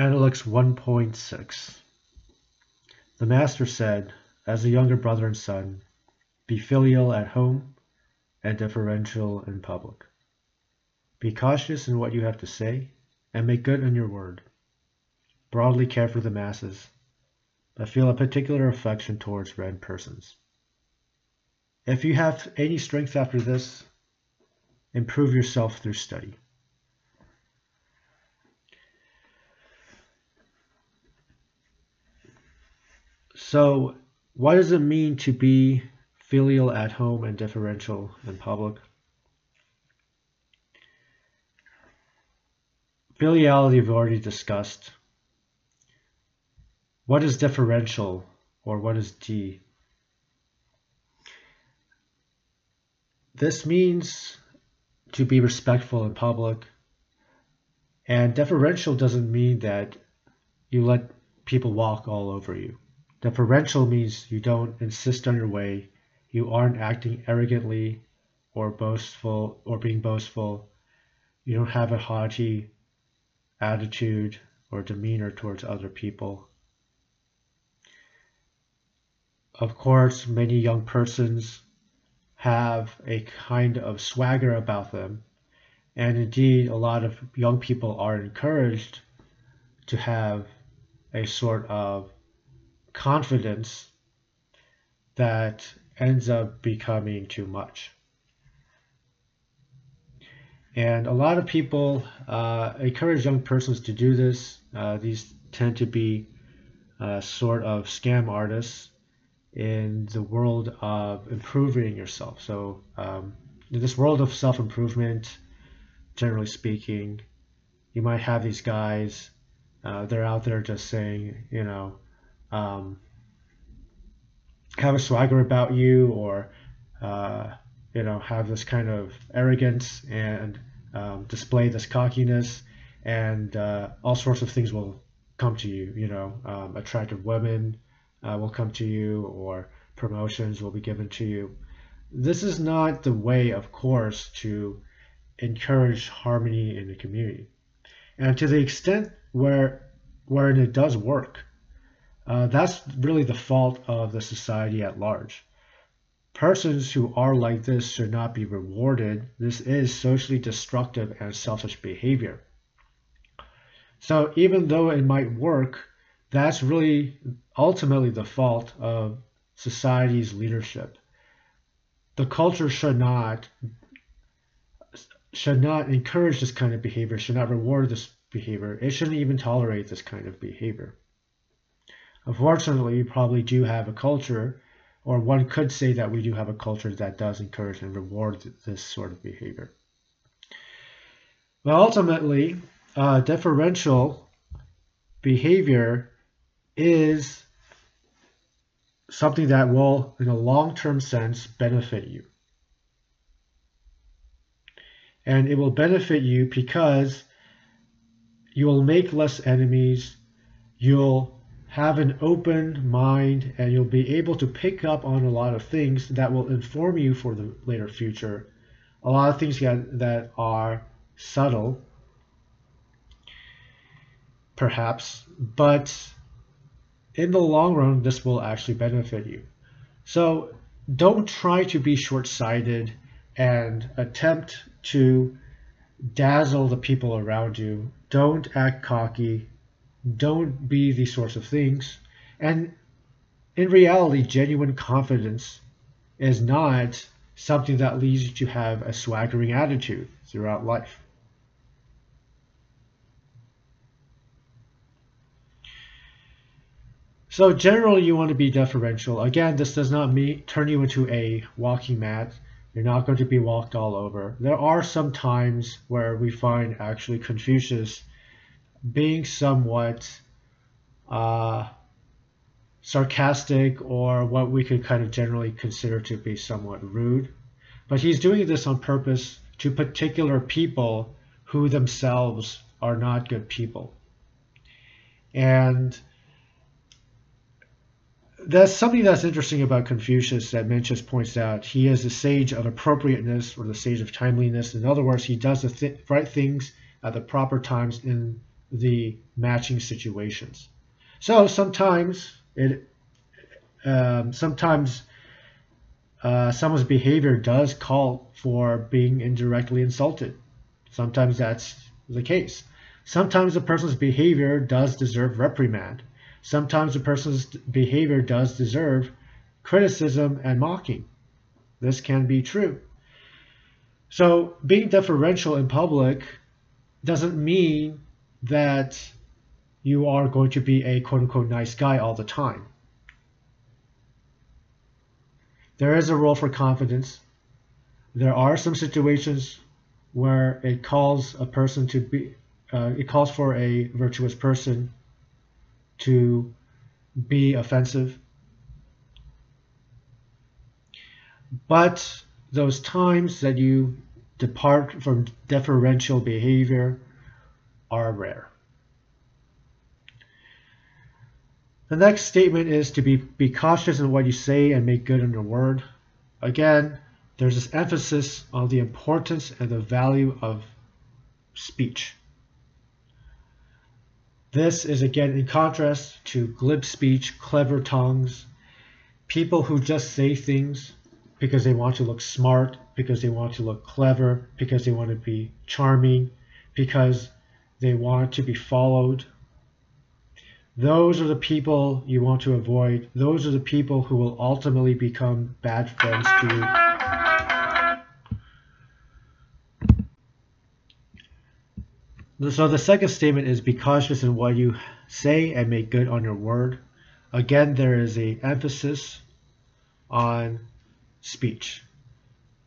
Analects 1.6 The Master said, as a younger brother and son, be filial at home and deferential in public. Be cautious in what you have to say and make good on your word. Broadly care for the masses, but feel a particular affection towards Ren persons. If you have any strength after this, improve yourself through study. So, what does it mean to be filial at home and deferential in public? Filiality we've already discussed. What is deferential or what is D? This means to be respectful in public. And deferential doesn't mean that you let people walk all over you. Deferential means you don't insist on your way, you aren't acting arrogantly or boastful or being boastful, you don't have a haughty attitude or demeanor towards other people. Of course, many young persons have a kind of swagger about them, and indeed, a lot of young people are encouraged to have a sort of confidence that ends up becoming too much. And a lot of people uh, encourage young persons to do this. Uh, these tend to be uh, sort of scam artists in the world of improving yourself. So, um, in this world of self improvement, generally speaking, you might have these guys, uh, they're out there just saying, you know, um, have a swagger about you or uh, you know have this kind of arrogance and um, display this cockiness and uh, all sorts of things will come to you you know um, attractive women uh, will come to you or promotions will be given to you. This is not the way of course to encourage harmony in the community. And to the extent where where it does work uh, that's really the fault of the society at large. Persons who are like this should not be rewarded. This is socially destructive and selfish behavior. So even though it might work, that's really ultimately the fault of society's leadership. The culture should not should not encourage this kind of behavior, should not reward this behavior. It shouldn't even tolerate this kind of behavior. Unfortunately, we probably do have a culture, or one could say that we do have a culture that does encourage and reward this sort of behavior. But ultimately, uh, deferential behavior is something that will, in a long term sense, benefit you. And it will benefit you because you will make less enemies, you'll have an open mind and you'll be able to pick up on a lot of things that will inform you for the later future. A lot of things that, are subtle, perhaps, but in the long run, this will actually benefit you. So don't try to be short sighted and attempt to dazzle the people around you. Don't act cocky don't be these sorts of things. And in reality, genuine confidence is not something that leads you to have a swaggering attitude throughout life. So generally, you want to be deferential. Again, this does not mean turn you into a walking mat. You're not going to be walked all over. There are some times where we find actually Confucius being somewhat uh, sarcastic or what we could kind of generally consider to be somewhat rude. But he's doing this on purpose to particular people who themselves are not good people. And that's something that's interesting about Confucius that Mencius points out. He is the sage of appropriateness or the sage of timeliness. In other words, he does the th- right things at the proper times in the matching situations. So sometimes it um, sometimes uh, someone's behavior does call for being indirectly insulted. Sometimes that's the case. Sometimes a person's behavior does deserve reprimand. Sometimes a person's behavior does deserve criticism and mocking. This can be true. So being deferential in public doesn't mean that you are going to be a quote unquote nice guy all the time. There is a role for confidence. There are some situations where it calls a person to be, uh, it calls for a virtuous person to be offensive. But those times that you depart from deferential behavior are rare. The next statement is to be, be cautious in what you say and make good on your word. Again, there's this emphasis on the importance and the value of speech. This is again in contrast to glib speech, clever tongues, people who just say things because they want to look smart, because they want to look clever, because they want to be charming, because they want to be followed. Those are the people you want to avoid. Those are the people who will ultimately become bad friends to you. So the second statement is be cautious in what you say and make good on your word. Again, there is a emphasis on speech.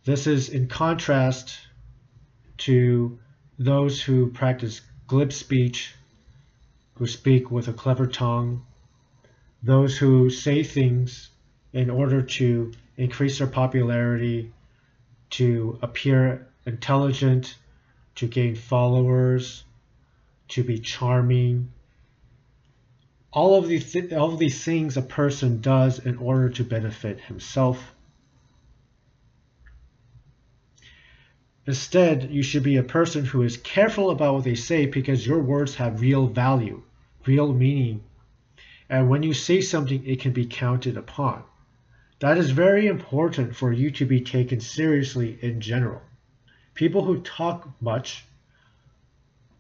This is in contrast to those who practice glib speech, who speak with a clever tongue, those who say things in order to increase their popularity, to appear intelligent, to gain followers, to be charming. All of these, th- all of these things a person does in order to benefit himself Instead, you should be a person who is careful about what they say because your words have real value, real meaning. And when you say something, it can be counted upon. That is very important for you to be taken seriously in general. People who talk much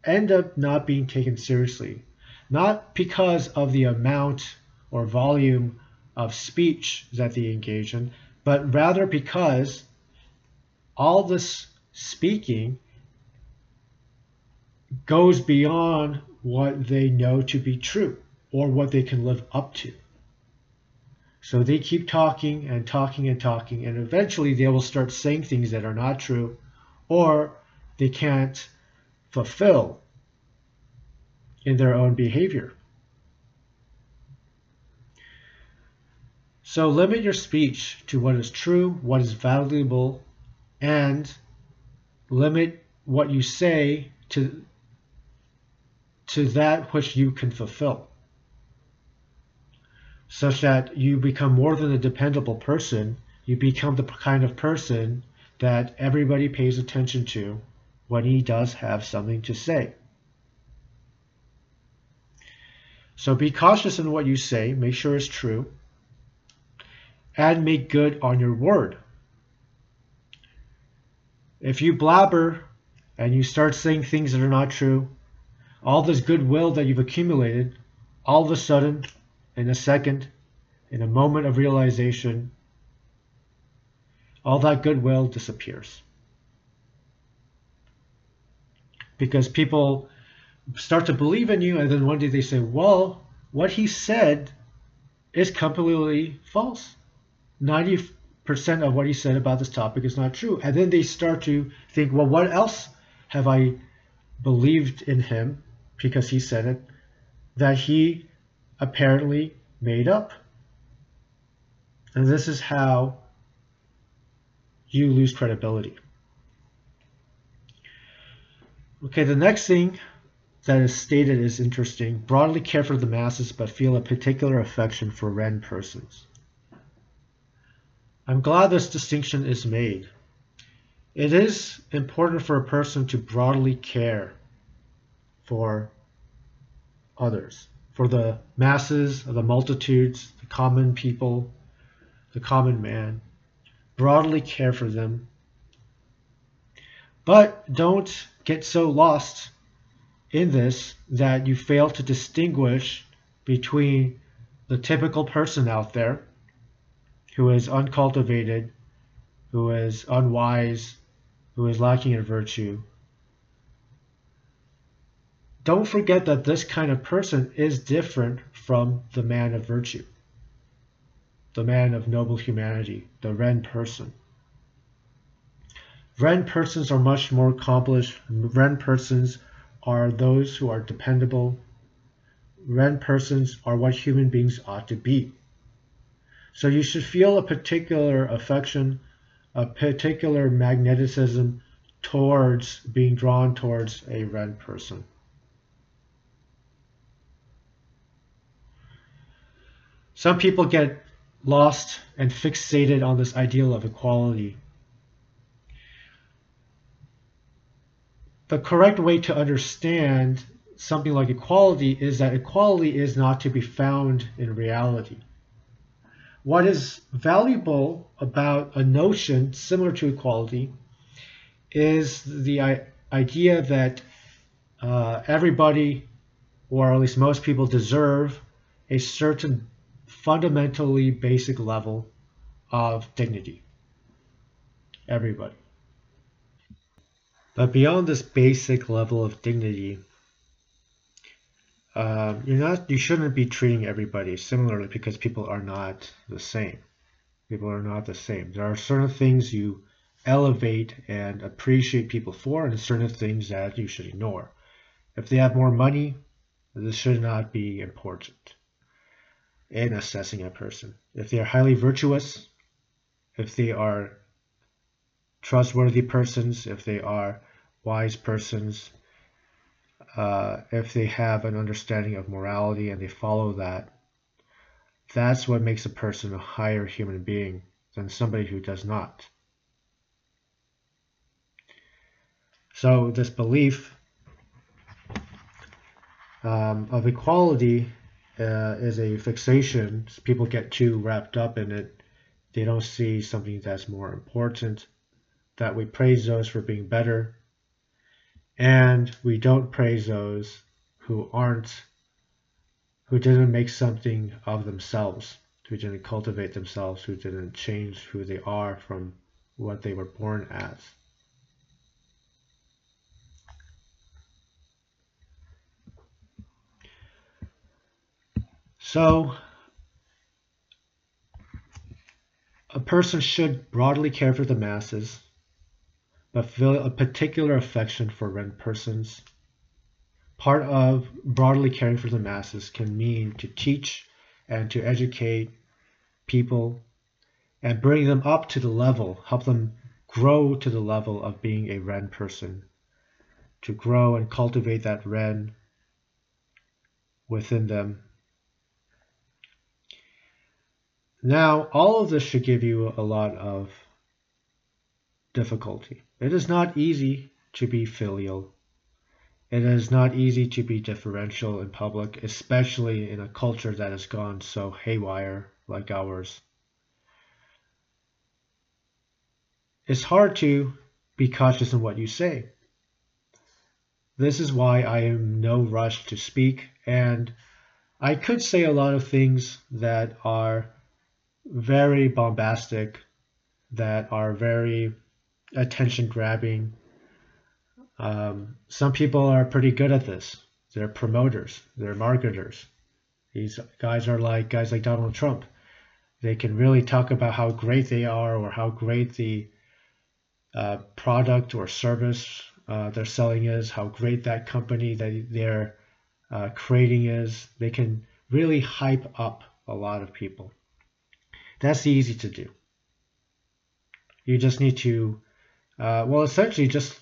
end up not being taken seriously, not because of the amount or volume of speech that they engage in, but rather because all this speaking goes beyond what they know to be true or what they can live up to. So they keep talking and talking and talking, and eventually they will start saying things that are not true or they can't fulfill in their own behavior. So limit your speech to what is true, what is valuable, and limit what you say to to that which you can fulfill. Such that you become more than a dependable person. You become the kind of person that everybody pays attention to when he does have something to say. So be cautious in what you say. Make sure it's true. And make good on your word if you blabber and you start saying things that are not true, all this goodwill that you've accumulated, all of a sudden, in a second, in a moment of realization, all that goodwill disappears. Because people start to believe in you, and then one day they say, Well, what he said is completely false. 90 percent of what he said about this topic is not true. And then they start to think, well, what else have I believed in him because he said it that he apparently made up? And this is how you lose credibility. Okay, the next thing that is stated is interesting. Broadly care for the masses, but feel a particular affection for Ren persons. I'm glad this distinction is made. It is important for a person to broadly care for others, for the masses, the multitudes, the common people, the common man. Broadly care for them. But don't get so lost in this that you fail to distinguish between the typical person out there who is uncultivated, who is unwise, who is lacking in virtue. Don't forget that this kind of person is different from the man of virtue, the man of noble humanity, the Ren person. Ren persons are much more accomplished. Ren persons are those who are dependable. Ren persons are what human beings ought to be. So you should feel a particular affection, a particular magneticism towards being drawn towards a Ren person. Some people get lost and fixated on this ideal of equality. The correct way to understand something like equality is that equality is not to be found in reality. What is valuable about a notion similar to equality is the idea that uh, everybody, or at least most people, deserve a certain fundamentally basic level of dignity. Everybody. But beyond this basic level of dignity, uh, you're not you shouldn't be treating everybody similarly because people are not the same. People are not the same. There are certain things you elevate and appreciate people for, and certain things that you should ignore. If they have more money, this should not be important in assessing a person. If they are highly virtuous, if they are trustworthy persons, if they are wise persons, uh, if they have an understanding of morality and they follow that, that's what makes a person a higher human being than somebody who does not. So, this belief um, of equality uh, is a fixation. People get too wrapped up in it. They don't see something that's more important. That we praise those for being better and we don't praise those who aren't who didn't make something of themselves who didn't cultivate themselves who didn't change who they are from what they were born as. So a person should broadly care for the masses but feel a particular affection for Ren persons. Part of broadly caring for the masses can mean to teach and to educate people and bring them up to the level, help them grow to the level of being a Ren person, to grow and cultivate that Ren within them. Now, all of this should give you a lot of difficulty. It is not easy to be filial. It is not easy to be differential in public, especially in a culture that has gone so haywire like ours. It's hard to be cautious in what you say. This is why I am no rush to speak, and I could say a lot of things that are very bombastic, that are very attention grabbing. Um, some people are pretty good at this. They're promoters, they're marketers. These guys are like guys like Donald Trump. They can really talk about how great they are or how great the uh, product or service uh, they're selling is, how great that company that they're uh, creating is. They can really hype up a lot of people. That's easy to do. You just need to uh, well, essentially, just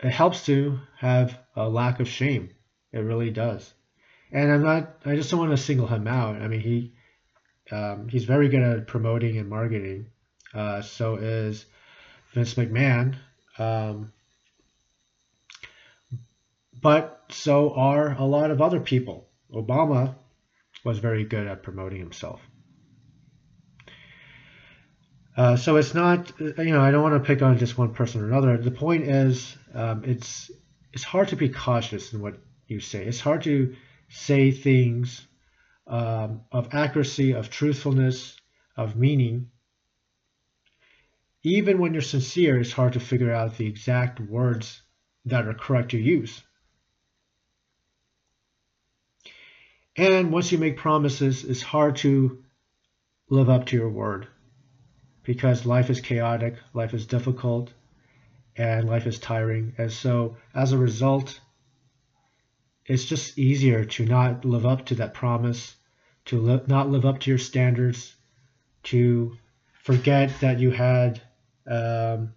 it helps to have a lack of shame. It really does. And I'm not. I just don't want to single him out. I mean, he um, he's very good at promoting and marketing. Uh, so is Vince McMahon. Um, but so are a lot of other people. Obama was very good at promoting himself. Uh, so it's not, you know, I don't want to pick on just one person or another. The point is, um, it's it's hard to be cautious in what you say. It's hard to say things um, of accuracy, of truthfulness, of meaning. Even when you're sincere, it's hard to figure out the exact words that are correct to use. And once you make promises, it's hard to live up to your word because life is chaotic, life is difficult, and life is tiring. And so, as a result, it's just easier to not live up to that promise, to li- not live up to your standards, to forget that you had um,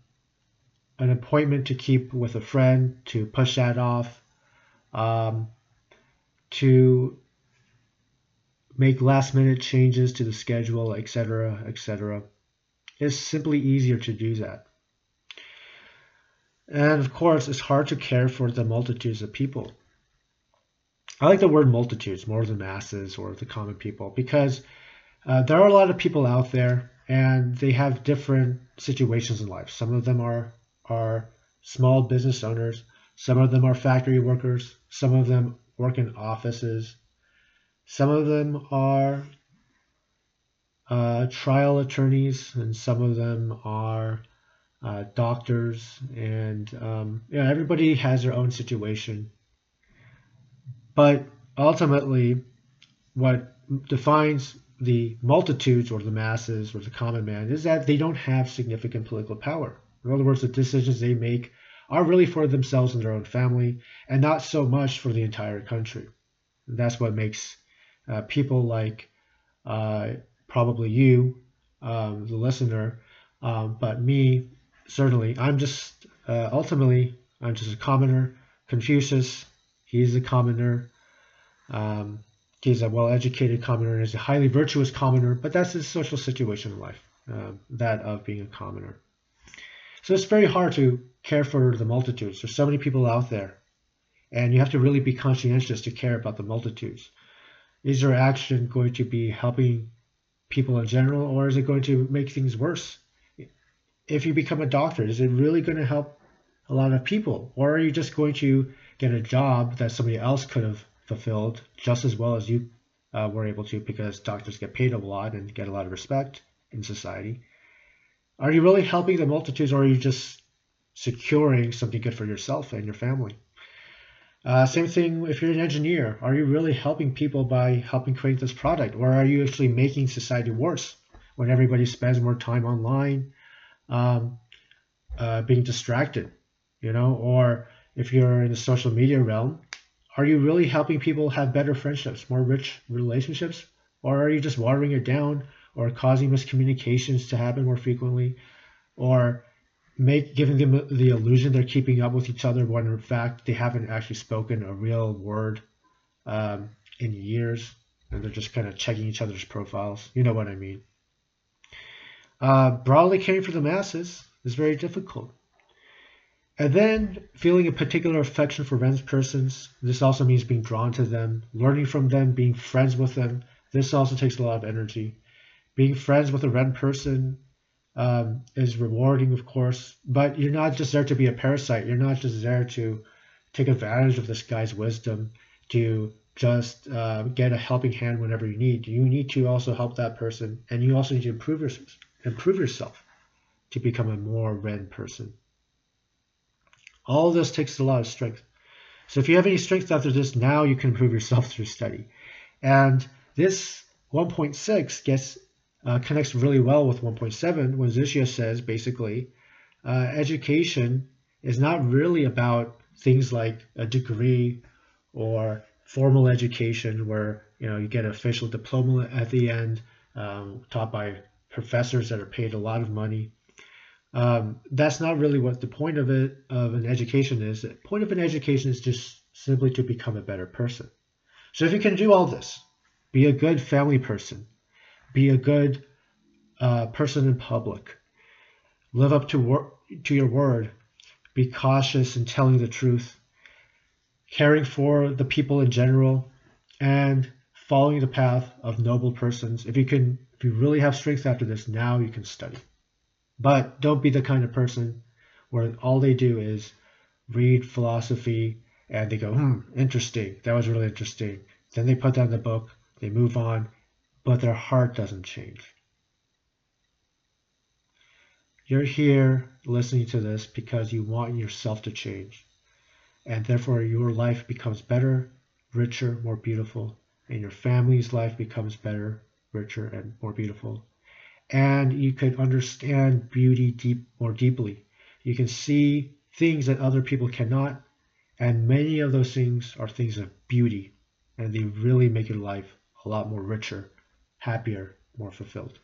an appointment to keep with a friend, to push that off, um, to make last minute changes to the schedule, etc., etc. It's simply easier to do that. And of course, it's hard to care for the multitudes of people. I like the word multitudes more than masses or the common people because uh, there are a lot of people out there and they have different situations in life. Some of them are are small business owners, some of them are factory workers, some of them work in offices, some of them are uh, trial attorneys, and some of them are uh, doctors, and um, yeah, everybody has their own situation. But ultimately, what defines the multitudes or the masses or the common man is that they don't have significant political power. In other words, the decisions they make are really for themselves and their own family, and not so much for the entire country. that's what makes uh, people like uh, probably you, um, the listener, um, but me, certainly. I'm just, uh, ultimately, I'm just a commoner. Confucius, he's a commoner. Um, he's a well educated commoner and is a highly virtuous commoner, but that's his social situation in life, uh, that of being a commoner. So it's very hard to care for the multitudes. There's so many people out there, and you have to really be conscientious to care about the multitudes is your action going to be helping people in general or is it going to make things worse? If you become a doctor is it really going to help a lot of people? Or are you just going to get a job that somebody else could have fulfilled just as well as you uh, were able to because doctors get paid a lot and get a lot of respect in society? Are you really helping the multitudes or are you just securing something good for yourself and your family uh, same thing if you're an engineer. Are you really helping people by helping create this product? Or are you actually making society worse when everybody spends more time online, um, uh, being distracted? You know, or if you're in the social media realm, are you really helping people have better friendships, more rich relationships? Or are you just watering it down or causing miscommunications to happen more frequently? Or make giving them the illusion they're keeping up with each other when in fact they haven't actually spoken a real word um, in years and they're just kind of checking each other's profiles. You know what i mean. Uh, broadly caring for the masses is very difficult. And then feeling a particular affection for Ren persons this also means being drawn to them learning from them being friends with them. This also takes a lot of energy. Being friends with a Ren person um, is rewarding, of course, but you're not just there to be a parasite. You're not just there to take advantage of this guy's wisdom to just uh, get a helping hand whenever you need. You need to also help that person, and you also need to improve improve yourself to become a more Ren person. All this takes a lot of strength. So if you have any strength after this, now you can improve yourself through study. And this 1.6 gets uh, connects really well with 1.7 when Zixia says basically uh, education is not really about things like a degree or formal education where you know you get an official diploma at the end um, taught by professors that are paid a lot of money. Um, that's not really what the point of it of an education is. The point of an education is just simply to become a better person. So if you can do all this be a good family person be a good uh, person in public. Live up to, to your word. Be cautious in telling the truth. caring for the people in general, and following the path of noble persons. If you can, if you really have strength after this, now you can study. But don't be the kind of person where all they do is read philosophy and they go, hmm, interesting. That was really interesting. Then they put down the book, they move on, but their heart doesn't change. You're here listening to this because you want yourself to change. And therefore, your life becomes better, richer, more beautiful, and your family's life becomes better, richer, and more beautiful. And you could understand beauty deep, more deeply. You can see things that other people cannot, and many of those things are things of beauty, and they really make your life a lot more richer, happier, more fulfilled.